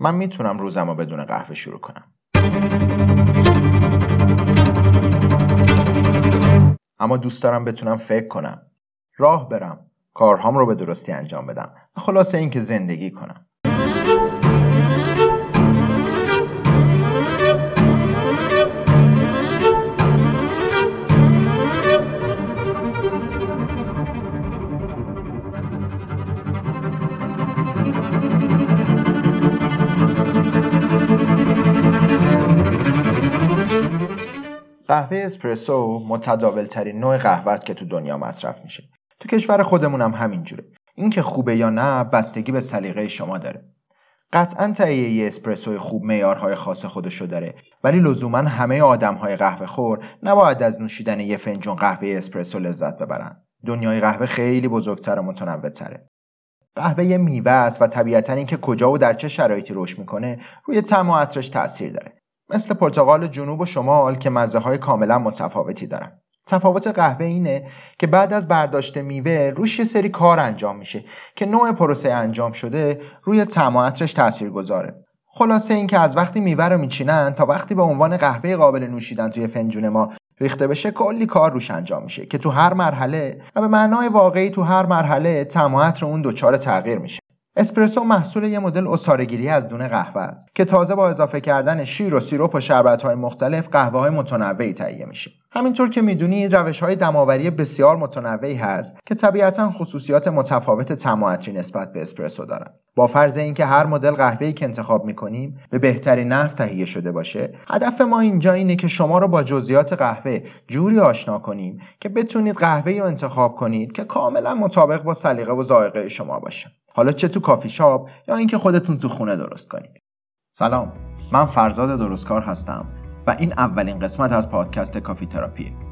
من می‌تونم روزم رو بدون قهوه شروع کنم. اما دوست دارم بتونم فکر کنم. راه برم. کارهام رو به درستی انجام بدم. و خلاصه اینکه زندگی کنم. اسپرسو متداول ترین نوع قهوه است که تو دنیا مصرف میشه. تو کشور خودمون هم همینجوره. اینکه خوبه یا نه بستگی به سلیقه شما داره. قطعا تهیه یه اسپرسو خوب معیارهای خاص خودشو داره. ولی لزوما همه آدمهای قهوه خور نباید از نوشیدن یه فنجون قهوه اسپرسو لذت ببرن. دنیای قهوه خیلی بزرگتر و متنوعتره. قهوه یه میوه است و طبیعتا اینکه کجا و در چه شرایطی رشد می‌کنه روی طعم و عطرش تاثیر داره. مثل پرتغال جنوب و شمال که مزه های کاملا متفاوتی دارن. تفاوت قهوه اینه که بعد از برداشت میوه روش یه سری کار انجام میشه که نوع پروسه انجام شده روی عطرش تاثیر گذاره خلاصه اینکه از وقتی میوه رو میچینن تا وقتی به عنوان قهوه قابل نوشیدن توی فنجون ما ریخته بشه کلی کار روش انجام میشه که تو هر مرحله و به معنای واقعی تو هر مرحله عطر اون دچار تغییر میشه. اسپرسو محصول یه مدل اسارگیری از دونه قهوه است که تازه با اضافه کردن شیر و سیروپ و شربت های مختلف قهوه های متنوعی تهیه میشه. همینطور که می‌دونید روش های دماوری بسیار متنوعی هست که طبیعتا خصوصیات متفاوت تماعتری نسبت به اسپرسو دارن. با فرض اینکه هر مدل قهوه‌ای که انتخاب می‌کنیم به بهترین نحو تهیه شده باشه هدف ما اینجا اینه که شما رو با جزئیات قهوه جوری آشنا کنیم که بتونید قهوه‌ای رو انتخاب کنید که کاملا مطابق با سلیقه و ذائقه شما باشه. حالا چه تو کافی شاپ یا اینکه خودتون تو خونه درست کنید. سلام من فرزاد درستکار هستم و این اولین قسمت از پادکست کافی تراپیه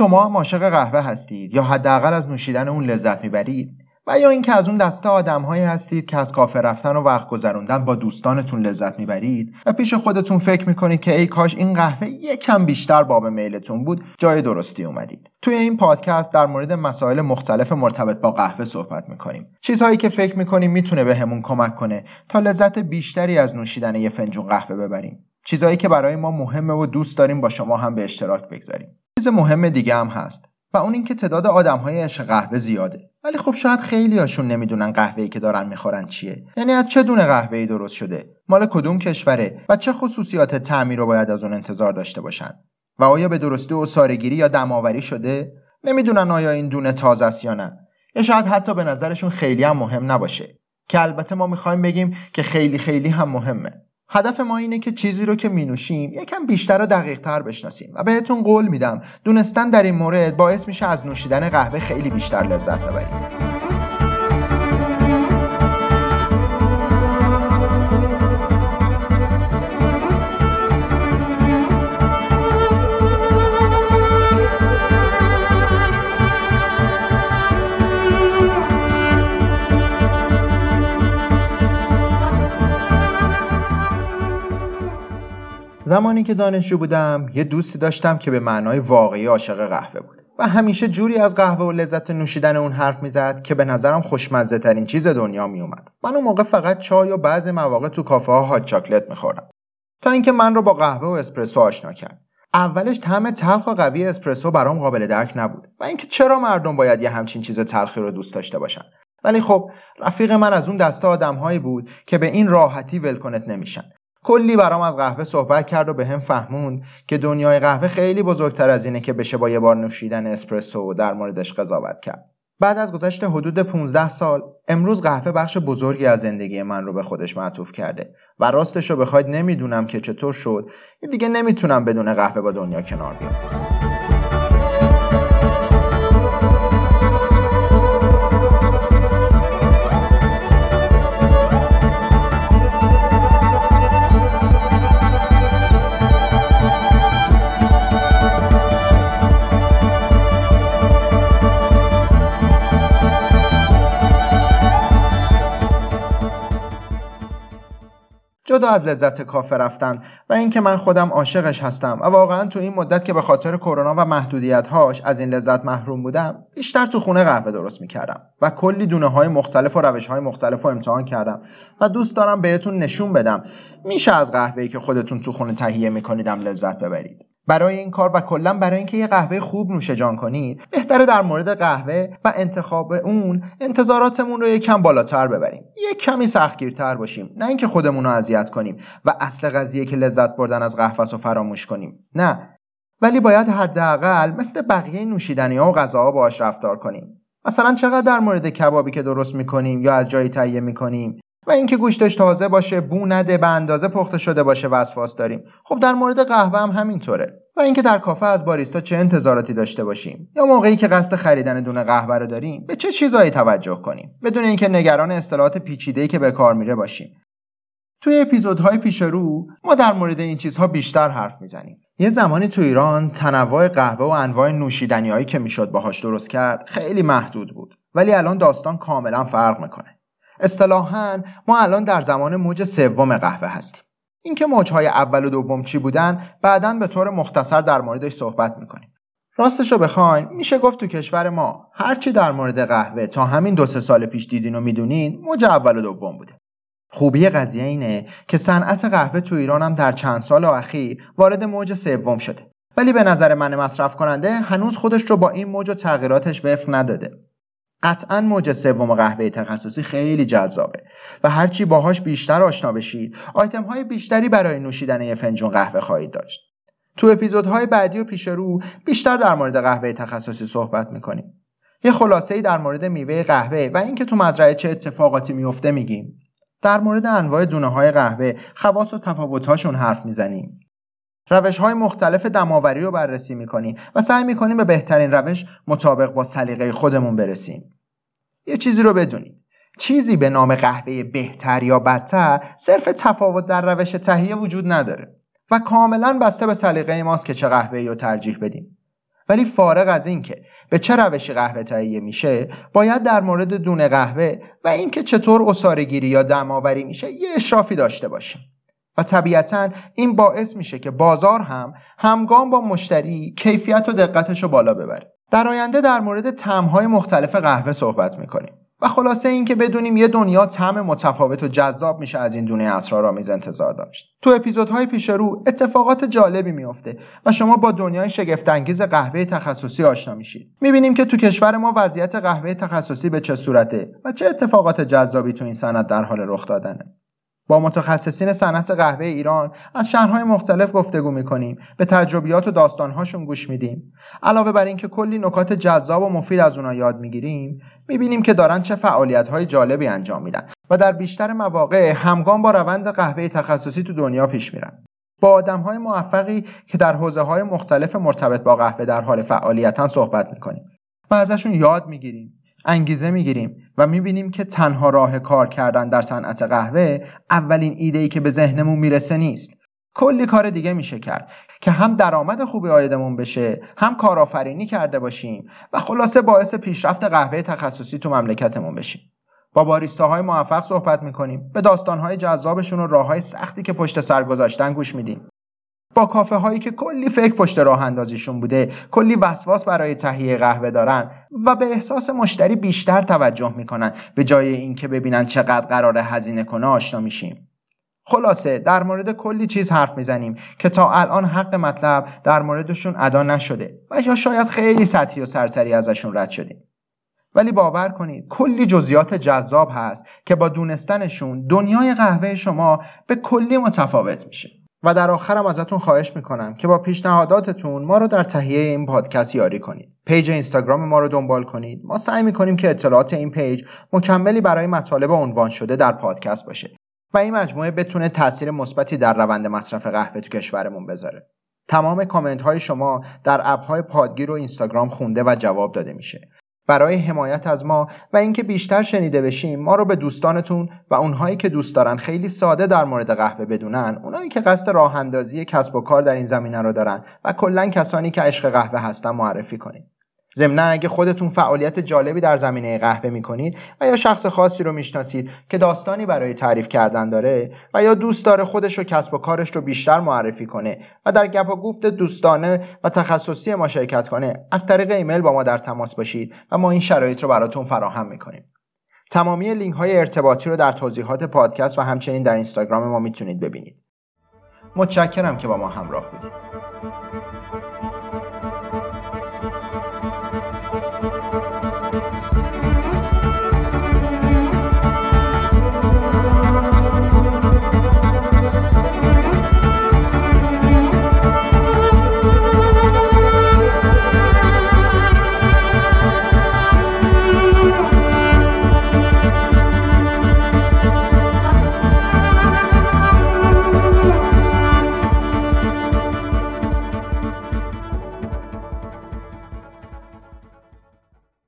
شما هم عاشق قهوه هستید یا حداقل از نوشیدن اون لذت می‌برید؟ و یا اینکه از اون دسته آدمهایی هستید که از کافه رفتن و وقت گذروندن با دوستانتون لذت می‌برید و پیش خودتون فکر می‌کنید که ای کاش این قهوه یکم بیشتر باب میلتون بود جای درستی اومدید. توی این پادکست در مورد مسائل مختلف مرتبط با قهوه صحبت می‌کنیم. چیزهایی که فکر می‌کنیم می‌تونه بهمون کمک کنه تا لذت بیشتری از نوشیدن یه فنجون قهوه ببریم. چیزهایی که برای ما مهمه و دوست داریم با شما هم به اشتراک بگذاریم. چیز مهم دیگه هم هست و اون اینکه تعداد آدمهای عشق قهوه زیاده. ولی خب شاید خیلی هاشون نمی‌دونن قهوه‌ای که دارن می‌خورن چیه. یعنی از چه دونه قهوه‌ای درست شده؟ مال کدوم کشوره؟ و چه خصوصیات تعمی رو باید از اون انتظار داشته باشن؟ و آیا به درستی اسارگیری یا دماوری شده؟ نمی‌دونن آیا این دونه تازه است یا نه. یا شاید حتی به نظرشون خیلی هم مهم نباشه. که البته ما می‌خوایم بگیم که خیلی خیلی هم مهمه. هدف ما اینه که چیزی رو که می نوشیم یکم بیشتر و دقیق تر بشناسیم و بهتون قول میدم دونستن در این مورد باعث میشه از نوشیدن قهوه خیلی بیشتر لذت ببریم. زمانی که دانشجو بودم یه دوستی داشتم که به معنای واقعی عاشق قهوه بود. و همیشه جوری از قهوه و لذت نوشیدن اون حرف می‌زد که به نظرم خوشمزه ترین چیز دنیا میومد من اون موقع فقط چای و بعضی مواقع تو کافه ها هات چاکلت میخوردم. تا اینکه من رو با قهوه و اسپرسو آشنا کرد. اولش طعم تلخ و قوی اسپرسو برام قابل درک نبود. و اینکه چرا مردم باید یه همچین چیز تلخی رو دوست داشته باشن. ولی خب رفیق من از اون دسته آدمهایی بود که به این راحتی ولکنت نمیشن. کلی برام از قهوه صحبت کرد و به هم فهموند که دنیای قهوه خیلی بزرگتر از اینه که بشه با یه بار نوشیدن اسپرسو در موردش قضاوت کرد. بعد از گذشت حدود 15 سال امروز قهوه بخش بزرگی از زندگی من رو به خودش معطوف کرده و راستش رو بخواید نمی‌دونم که چطور شد دیگه نمی‌تونم بدون قهوه با دنیا کنار بیام. جدا از لذت کافه رفتن و اینکه من خودم عاشقش هستم. و واقعا تو این مدت که به خاطر کرونا و محدودیت هاش از این لذت محروم بودم بیشتر تو خونه قهوه درست می‌کردم و کلی دونه های مختلف و روش های مختلف رو امتحان کردم و دوست دارم بهتون نشون بدم. میشه از قهوه‌ای که خودتون تو خونه تهیه میکنیدم لذت ببرید. برای این کار و کلا برای اینکه یه قهوه خوب نوش جان کنید بهتره در مورد قهوه و انتخاب اون انتظاراتمون رو یک کم بالاتر ببریم. یک کمی سختگیرتر باشیم نه اینکه خودمون رو اذیت کنیم و اصل قضیه که لذت بردن از قهوه رو فراموش کنیم. نه. ولی باید حداقل مثل بقیه نوشیدنی ها و غذاها باهاش رفتار کنیم. مثلا چقدر در مورد کبابی که درست می‌کنیم یا از جایی تهیه می‌کنیم؟ و اینکه گوشتش تازه باشه بو نده به اندازه پخته شده باشه وسواس داریم. خب در مورد قهوه هم همینطوره. و اینکه در کافه از باریستا چه انتظاراتی داشته باشیم. یا موقعی که قصد خریدن دونه قهوه رو داریم به چه چیزهایی توجه کنیم. بدون اینکه نگران اصطلاحات پیچیده‌ای که به کار میره باشیم. توی اپیزودهای پیش رو ما در مورد این چیزها بیشتر حرف می‌زنیم. یه زمانی تو ایران تنوع قهوه و انواع نوشیدنیهایی که می‌شد باهاش درست کرد خیلی محدود بود. ولی الان داستان کاملا فرق می‌کنه. اصطلاحا ما الان در زمان موج سوم قهوه هستیم. اینکه موجهای اول و دوم چی بودن بعدا به طور مختصر در موردش صحبت می‌کنیم. راستش رو بخواین میشه گفت تو کشور ما هرچی در مورد قهوه تا همین دو سه سال پیش دیدین و می‌دونین موج اول و دوم بوده. خوبی قضیه اینه که صنعت قهوه تو ایران هم در چند سال اخیر وارد موج سوم شده. ولی به نظر من مصرف کننده هنوز خودش رو با این موج و تغییراتش وفق نداده. قطعا موج سوم قهوه تخصصی خیلی جذابه. و هرچی باهاش بیشتر آشنا بشید آیتم های بیشتری برای نوشیدن یه فنجون قهوه خواهید داشت. تو اپیزودهای بعدی و پیش رو بیشتر در مورد قهوه تخصصی صحبت می‌کنیم. یه خلاصه ای در مورد میوه قهوه و اینکه تو مزرعه چه اتفاقاتی میفته میگیم. در مورد انواع دونه های قهوه خواص و تفاوتهاشون حرف می‌زنیم. روش های مختلف دماوری رو بررسی می‌کنیم و سعی می‌کنیم به بهترین روش مطابق با سلیقه خودمون برسیم. یه چیزی رو بدونید. چیزی به نام قهوه بهتر یا بدتر صرف تفاوت در روش تهیه وجود نداره و کاملا بسته به سلیقه ماست که چه قهوه رو ترجیح بدیم. ولی فارغ از اینکه به چه روشی قهوه تهیه میشه باید در مورد دونه قهوه و اینکه چطور اصارگیری یا دماوری میشه یه اشرافی داشته باشیم. و طبیعتا این باعث میشه که بازار هم همگام با مشتری کیفیت و دقتش رو بالا ببره. در آینده در مورد تمهای مختلف قهوه صحبت می‌کنیم. و خلاصه اینکه بدونیم یه دنیا طعم متفاوت و جذاب میشه از این دنیای اسرارآمیز انتظار داشت. تو اپیزودهای پیش رو اتفاقات جالبی میافته و شما با دنیای شگفتانگیز قهوه تخصصی آشنا میشید. می‌بینیم که تو کشور ما وضعیت قهوه تخصصی به چه صورته و چه اتفاقات جذابی تو این صنعت در حال رخ دادنه. با متخصصین صنعت قهوه ایران از شهرهای مختلف گفتگو می‌کنیم. به تجربیات و داستانهاشون گوش میدیم. علاوه بر اینکه کلی نکات جذاب و مفید از اونا یاد می‌گیریم می‌بینیم که دارن چه فعالیتهای جالبی انجام میدن و در بیشتر مواقع همگام با روند قهوه تخصصی تو دنیا پیش میرن. با آدم های موفقی که در حوزه های مختلف مرتبط با قهوه در حال فعالیتن صحبت می‌کنیم و ازشون یاد می‌گیریم. انگیزه می‌گیریم و می‌بینیم که تنها راه کار کردن در صنعت قهوه اولین ایده که به ذهنمون می‌رسه نیست. کلی کار دیگه میشه کرد که هم درآمد خوبی آیدمون بشه هم کارآفرینی کرده باشیم و خلاصه باعث پیشرفت قهوه تخصصی تو مملکتمون بشیم. با باریستاهای موفق صحبت می‌کنیم به داستانهای جذابشون و راههای سختی که پشت سر گذاشتن گوش میدیم. با کافه هایی که کلی فکر پشت راه اندازیشون بوده کلی وسواس برای تهیه قهوه دارن و به احساس مشتری بیشتر توجه می‌کنن به جای اینکه ببینن چقدر قرار هزینه کنه آشنا میشیم. خلاصه در مورد کلی چیز حرف می‌زنیم که تا الان حق مطلب در موردشون ادا نشده و یا شاید خیلی سطحی و سرسری ازشون رد شدیم ولی باور کنید کلی جزئیات جذاب هست که با دونستنشون دنیای قهوه شما به کلی متفاوت میشه. و در آخرم ازتون خواهش می‌کنم که با پیشنهاداتتون ما رو در تهیه این پادکست یاری کنید. page اینستاگرام ما رو دنبال کنید. ما سعی می‌کنیم که اطلاعات این page مکملی برای مطالب عنوان شده در پادکست باشه و این مجموعه بتونه تاثیر مثبتی در روند مصرف قهوه تو کشورمون بذاره. تمام کامنت های شما در اپ های پادگیر و اینستاگرام خونده و جواب داده میشه. برای حمایت از ما و اینکه بیشتر شنیده بشیم ما رو به دوستانتون و اونهایی که دوست دارن خیلی ساده در مورد قهوه بدونن. اونایی که قصد راه اندازی کسب و کار در این زمینه رو دارن و کلا کسانی که عشق قهوه هستن معرفی کنید ضمنا اگه خودتون فعالیت جالبی در زمینه قهوه می‌کنید و یا شخص خاصی رو می‌شناسید که داستانی برای تعریف کردن داره و یا دوست داره خودش و کسب و کارش رو بیشتر معرفی کنه و در گپ و گفت دوستانه و تخصصی ما شرکت کنه از طریق ایمیل با ما در تماس باشید و ما این شرایط رو براتون فراهم می‌کنیم. تمامی لینک های ارتباطی رو در توضیحات پادکست و همچنین در اینستاگرام ما می‌تونید ببینید. متشکرم که با ما همراه بودید.